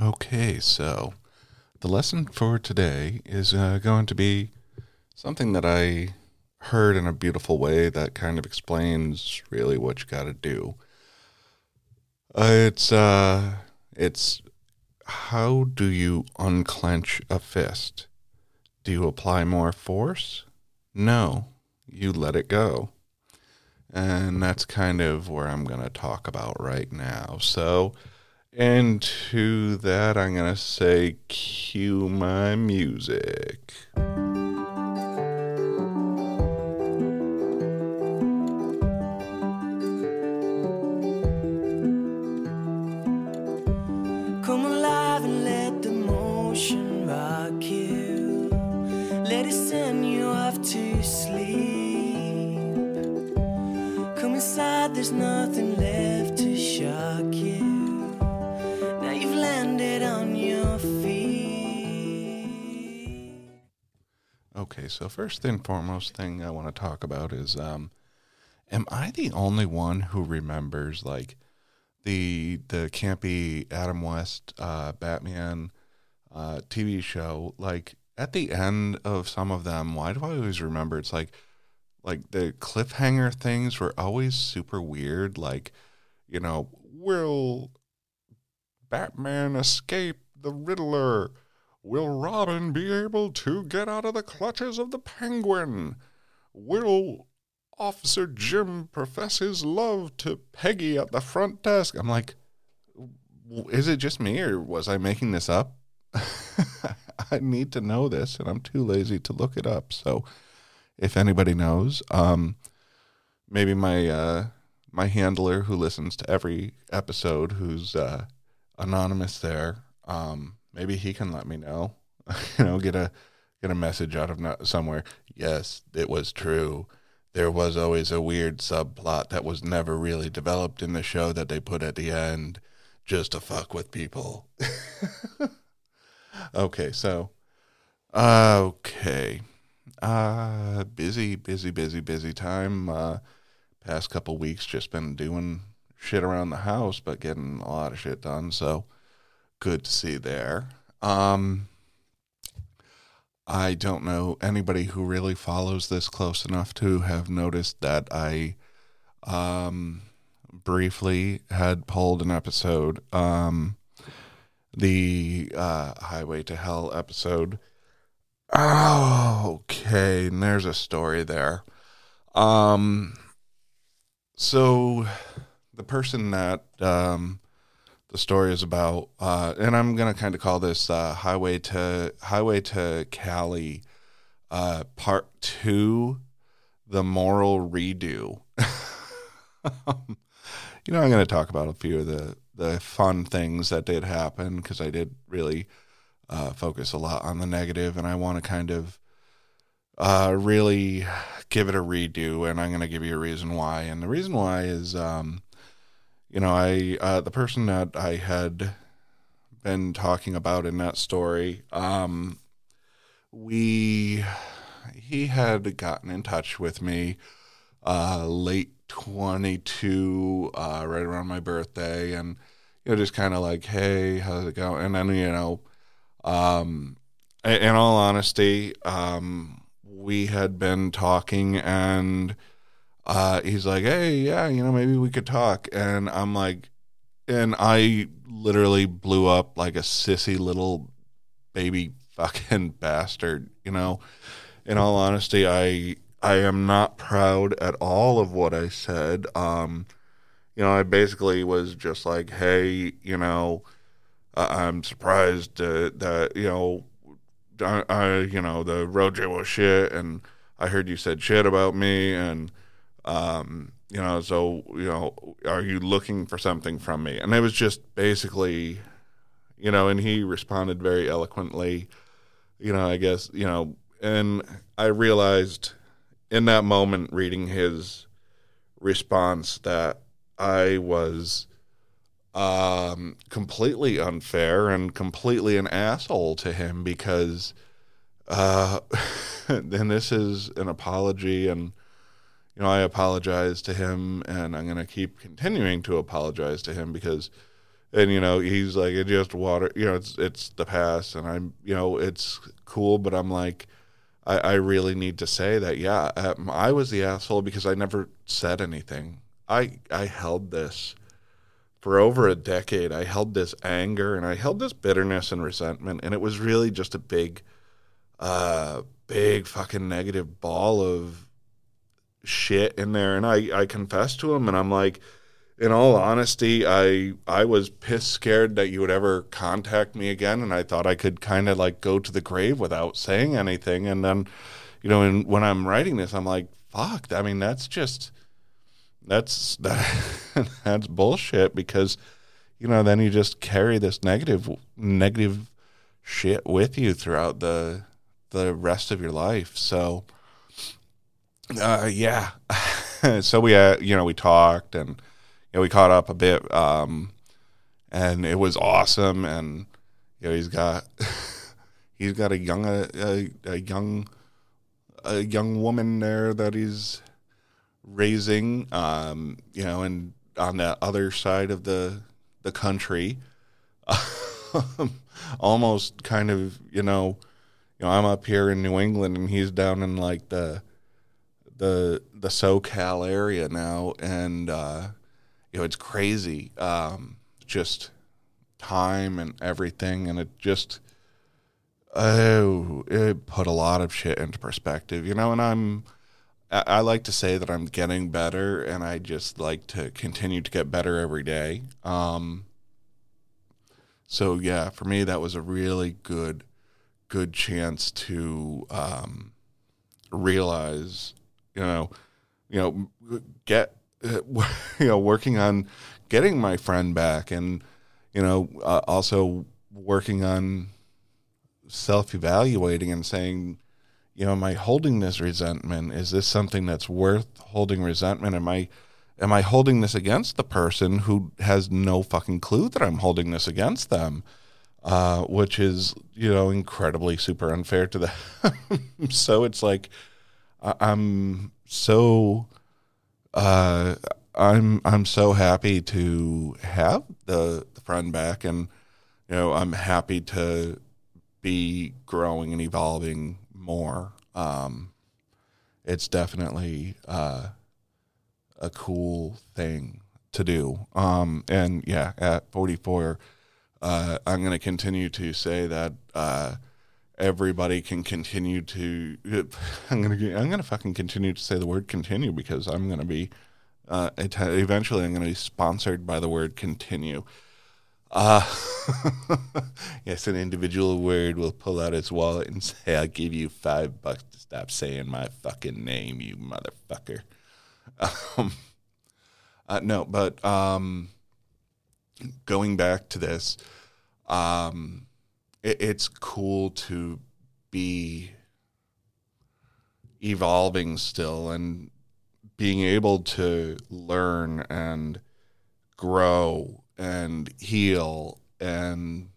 Okay, so the lesson for today is uh, going to be something that I heard in a beautiful way that kind of explains really what you got to do. Uh, it's uh, it's how do you unclench a fist? Do you apply more force? No, you let it go. And that's kind of where I'm going to talk about right now. So, and to that, I'm going to say, cue my music. Come alive Okay, so first and foremost thing I want to talk about is um am I the only one who remembers like the the campy Adam West uh Batman uh TV show? Like at the end of some of them why do I always remember? It's like like the cliffhanger things were always super weird like you know will Batman escape the Riddler Will Robin be able to get out of the clutches of the Penguin? Will Officer Jim profess his love to Peggy at the front desk? I'm like, is it just me or was I making this up? I need to know this and I'm too lazy to look it up. So if anybody knows, um, maybe my uh, my handler who listens to every episode who's uh, anonymous there, um, maybe he can let me know. you know, get a get a message out of no- somewhere. Yes, it was true. There was always a weird subplot that was never really developed in the show that they put at the end just to fuck with people. okay, so okay. Uh busy, busy, busy, busy time. Uh past couple weeks just been doing shit around the house but getting a lot of shit done, so good to see there. Um I don't know anybody who really follows this close enough to have noticed that I um briefly had pulled an episode um the uh highway to hell episode oh okay and there's a story there um so the person that um the story is about uh and i'm gonna kind of call this uh highway to highway to cali uh part two the moral redo. Um, you know i'm gonna talk about a few of the the fun things that did happen because i did really uh focus a lot on the negative and i want to kind of uh really give it a redo and i'm gonna give you a reason why. And the reason why is um you know, I uh, the person that I had been talking about in that story, um, we he had gotten in touch with me uh, late twenty two, uh, right around my birthday, and you know, just kind of like, hey, how's it going? And then you know, um, in in all honesty, um, we had been talking and uh, he's like, hey, yeah, you know, maybe we could talk. And I'm like, and I literally blew up like a sissy little baby fucking bastard, you know. In all honesty, I I am not proud at all of what I said. Um, you know, I basically was just like, hey, you know, I- I'm surprised uh, that you know, I, I you know the Roger was shit, and I heard you said shit about me, and um, you know, so you know, are you looking for something from me? And it was just basically, you know, and he responded very eloquently, you know, I guess, you know, and I realized in that moment reading his response that I was um completely unfair and completely an asshole to him because uh and this is an apology and you know I apologize to him and I'm going to keep continuing to apologize to him because and you know he's like it just water you know it's it's the past and i'm you know it's cool but i'm like i i really need to say that yeah um, i was the asshole because i never said anything. I i held this for over a decade. I held this anger and i held this bitterness and resentment and it was really just a big uh big fucking negative ball of shit in there and i i confessed to him and i'm like in all honesty, I I was piss scared that you would ever contact me again, and I thought I could kind of like go to the grave without saying anything. And then, you know, and when I'm writing this, I'm like, fuck. I mean, that's just that's that that's bullshit because you know then you just carry this negative negative shit with you throughout the the rest of your life. So, uh, yeah. so we uh, you know we talked and you know, we caught up a bit, um, and it was awesome. And you know, he's got he's got a young a, a, a young a young woman there that he's raising. Um, you know, and on the other side of the the country, almost kind of you know, you know, I'm up here in New England and he's down in like the the the SoCal area now, and uh, you know, it's crazy. Um, just time and everything, and it just oh, it put a lot of shit into perspective, you know. And I'm, I, I like to say that I'm getting better, and I just like to continue to get better every day. Um, so yeah, for me, that was a really good, good chance to um, realize, you know, you know, get you know, working on getting my friend back, and you know, uh, also working on self-evaluating and saying, you know, am I holding this resentment? Is this something that's worth holding resentment? Am I am I holding this against the person who has no fucking clue that I'm holding this against them? Uh, which is, you know, incredibly super unfair to them. so it's like I- I'm so uh, I'm I'm so happy to have the, the friend back, and you know I'm happy to be growing and evolving more. Um, it's definitely uh, a cool thing to do. Um, and yeah, at 44, uh, I'm going to continue to say that uh, everybody can continue to. I'm to I'm to fucking continue to say the word continue because I'm to be. Uh, eventually, I'm to be sponsored by the word continue. Uh, yes, an individual word will pull out his wallet and say, I'll give you five bucks to stop saying my fucking name, you motherfucker. Um, uh, no, but um, going back to this, um, it, it's cool to be evolving still and being able to learn and grow and heal and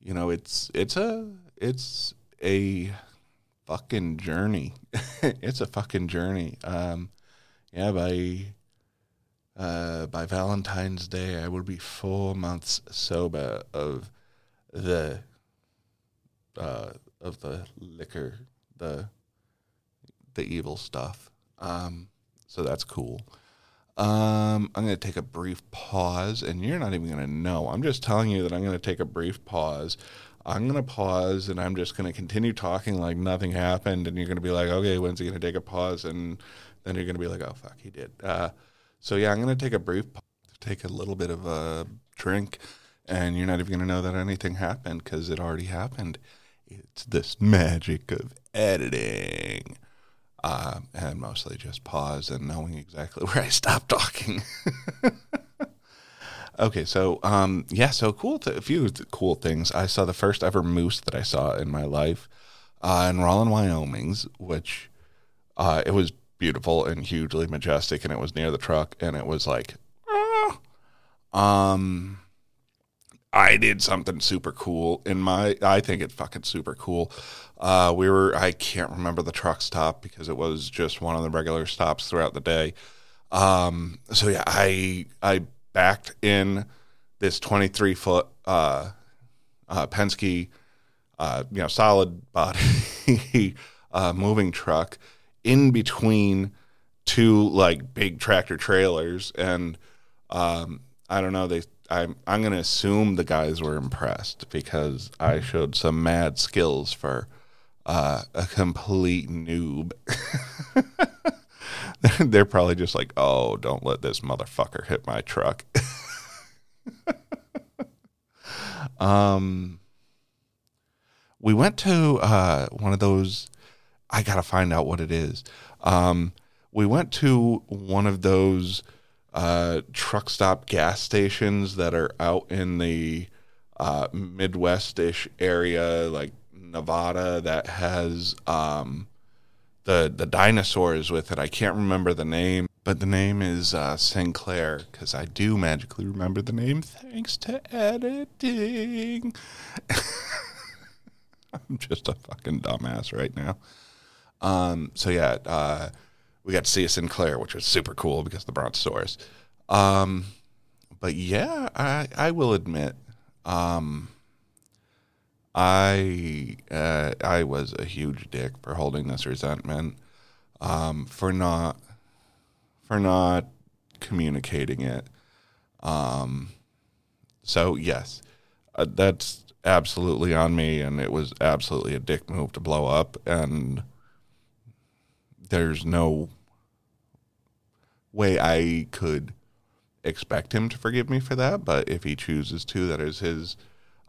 you know it's it's a it's a fucking journey. It's a fucking journey. Um yeah by uh by valentine's day i will be four months sober of the uh of the liquor the the evil stuff um so that's cool um, I'm going to take a brief pause, and you're not even going to know. I'm just telling you that I'm going to take a brief pause. I'm going to pause, and I'm just going to continue talking like nothing happened, and you're going to be like, okay, when's he going to take a pause? And then you're going to be like, oh, fuck, he did. Uh, so, yeah, I'm going to take a brief take a little bit of a drink, and you're not even going to know that anything happened because it already happened. It's this magic of editing uh, and mostly just pause and knowing exactly where I stopped talking. okay, so um, yeah, so cool. Th- a few cool things. I saw the first ever moose that I saw in my life uh, in Rawlins, Wyoming's, which uh, it was beautiful and hugely majestic, and it was near the truck, and it was like, ah. um. I did something super cool in my I think it's fucking super cool. Uh, we were I can't remember the truck stop because it was just one of the regular stops throughout the day. Um, so yeah, I I backed in this 23 foot uh, uh, Penske, uh, you know, solid body uh, moving truck in between two like big tractor trailers, and um, I don't know they. I'm I'm gonna assume the guys were impressed because I showed some mad skills for uh, a complete noob. They're probably just like, oh, don't let this motherfucker hit my truck. um, we went to uh, one of those. I gotta find out what it is. Um, we went to one of those uh, truck stop gas stations that are out in the uh, Midwest-ish area, like Nevada, that has um, the the dinosaurs with it. I can't remember the name, but the name is uh, Sinclair because I do magically remember the name thanks to editing. I'm just a fucking dumbass right now. Um, so yeah, uh, we got to see a Sinclair, which was super cool because the Brontosaurus. Um, but yeah, I I will admit, um, I uh, I was a huge dick for holding this resentment, um, for not for not communicating it. Um, so yes, uh, that's absolutely on me, and it was absolutely a dick move to blow up, and there's no way I could expect him to forgive me for that. But if he chooses to, that is his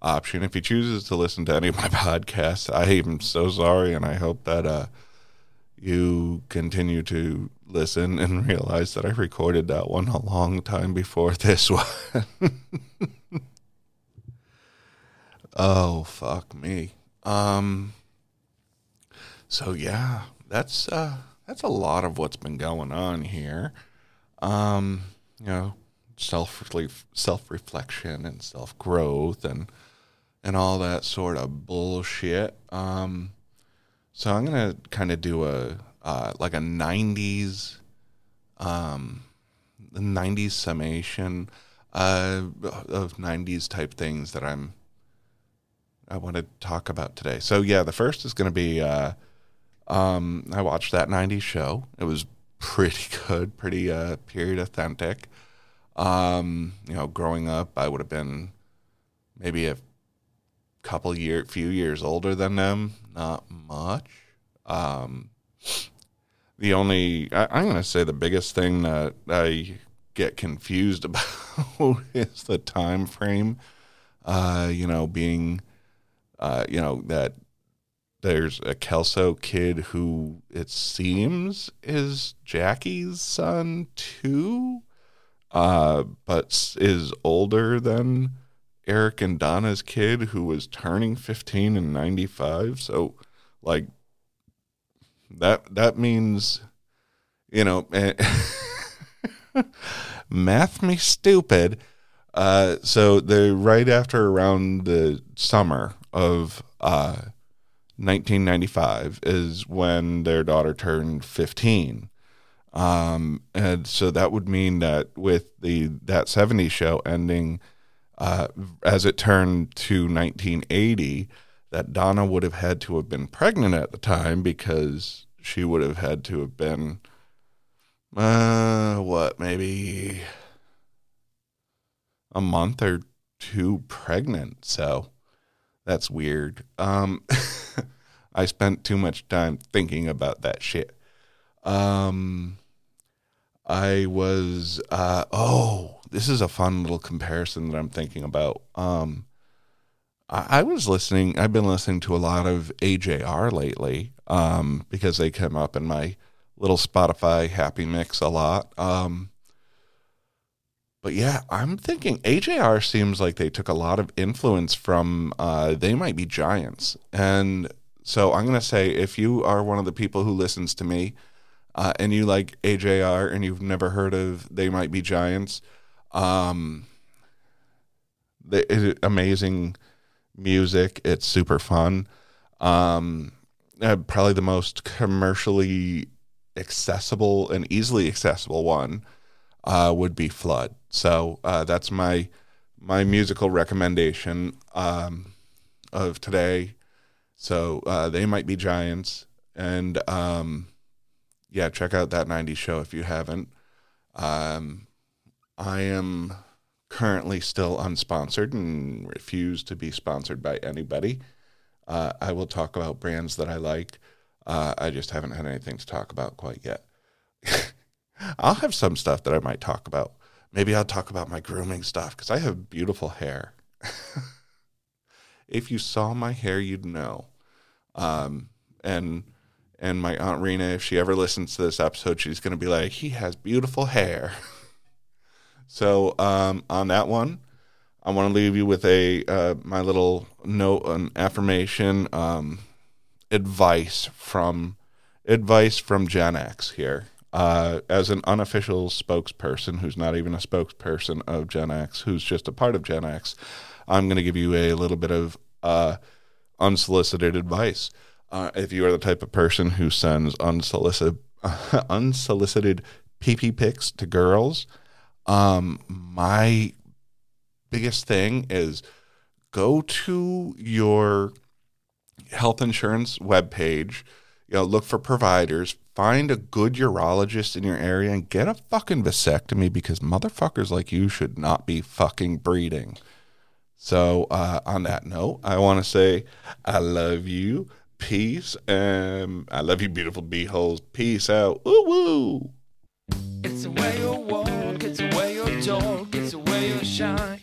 option. If he chooses to listen to any of my podcasts, I am so sorry, and I hope that uh, you continue to listen and realize that I recorded that one a long time before this one. oh fuck me. Um. So yeah, that's uh that's a lot of what's been going on here. Um, you know, self self reflection and self growth and and all that sort of bullshit. Um, so I'm gonna kind of do a uh, like a '90s, um, '90s summation uh, of '90s type things that I'm I want to talk about today. So yeah, the first is gonna be uh, um, I watched that '90s show. It was pretty good, pretty uh, period authentic. Um, you know, growing up, I would have been maybe a couple year, few years older than them. Not much. Um, the only I, I'm going to say the biggest thing that I get confused about is the time frame. Uh, you know, being, uh, you know that there's a Kelso kid who it seems is Jackie's son too, uh, but is older than Eric and Donna's kid who was turning 15 in 95. So like that that means you know math me stupid. Uh, so the right after around the summer of uh, 1995 is when their daughter turned 15. Um, and so that would mean that with the that 70s show ending uh, as it turned to 1980, that Donna would have had to have been pregnant at the time because she would have had to have been, uh, what, maybe a month or two pregnant. So that's weird. Um, I spent too much time thinking about that shit. Um, I was, uh, oh, this is a fun little comparison that I'm thinking about. Um, I, I was listening, I've been listening to a lot of AJR lately um, because they come up in my little Spotify happy mix a lot. Um, but yeah, I'm thinking AJR seems like they took a lot of influence from uh, They Might Be Giants. And so I'm going to say if you are one of the people who listens to me uh, and you like AJR and you've never heard of They Might Be Giants, um, the, amazing music. It's super fun. Um, uh, probably the most commercially accessible and easily accessible one uh, would be Flood. So uh, that's my my musical recommendation um, of today. So uh, they might be giants, and um, yeah, check out that '90s show if you haven't. Um, I am currently still unsponsored and refuse to be sponsored by anybody. Uh, I will talk about brands that I like. Uh, I just haven't had anything to talk about quite yet. I'll have some stuff that I might talk about. Maybe I'll talk about my grooming stuff because I have beautiful hair. if you saw my hair, you'd know. Um, and and my aunt Rena, if she ever listens to this episode, she's going to be like, "He has beautiful hair." so um, on that one, I want to leave you with a uh, my little note, an affirmation, um, advice from advice from Gen X here. Uh, as an unofficial spokesperson who's not even a spokesperson of Gen X, who's just a part of Gen X, I'm going to give you a little bit of uh, unsolicited advice. Uh, if you are the type of person who sends unsolicited unsolicited PP pics to girls, um, my biggest thing is go to your health insurance webpage, you know, look for providers, find a good urologist in your area and get a fucking vasectomy because motherfuckers like you should not be fucking breeding. So, uh, on that note, I want to say I love you. Peace. Um, I love you, beautiful beeholes. Peace out. Woo woo. It's the way you walk, it's the way you talk, it's the way you shine.